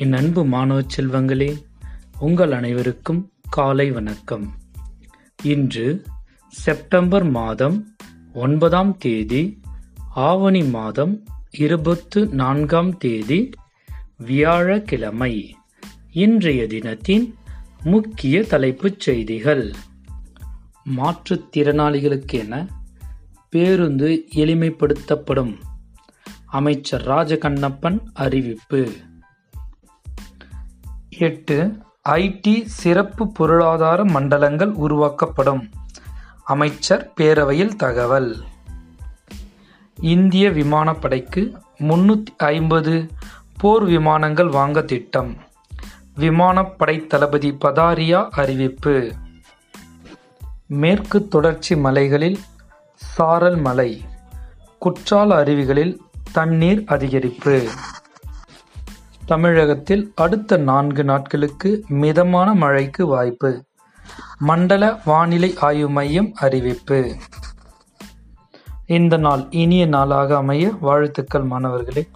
என் அன்பு மாணவ செல்வங்களே உங்கள் அனைவருக்கும் காலை வணக்கம். இன்று செப்டம்பர் மாதம் ஒன்பதாம் தேதி ஆவணி மாதம் இருபத்து நான்காம் தேதி வியாழக்கிழமை இன்றைய தினத்தின் முக்கிய தலைப்புச் செய்திகள். மாற்றுத்திறனாளிகளுக்கென பேருந்து எளிமைப்படுத்தப்படும். அமைச்சர் ராஜகண்ணப்பன் அறிவிப்பு. எட்டு ஐடி சிறப்பு பொருளாதார மண்டலங்கள் உருவாக்கப்படும். அமைச்சர் பேரவையில் தகவல். இந்திய விமானப்படைக்கு முன்னூற்றி ஐம்பது போர் விமானங்கள் வாங்க திட்டம். விமானப்படை தளபதி பதாரியா அறிவிப்பு. மேற்கு தொடர்ச்சி மலைகளில் சாரல் மலை. குற்றால அருவிகளில் தண்ணீர் அதிகரிப்பு. தமிழகத்தில் அடுத்த நான்கு நாட்களுக்கு மிதமான மழைக்கு வாய்ப்பு. மண்டல வானிலை ஆய்வு மையம் அறிவிப்பு. இந்த நாள் இனிய நாளாக அமைய வாழ்த்துக்கள் மாணவர்களே.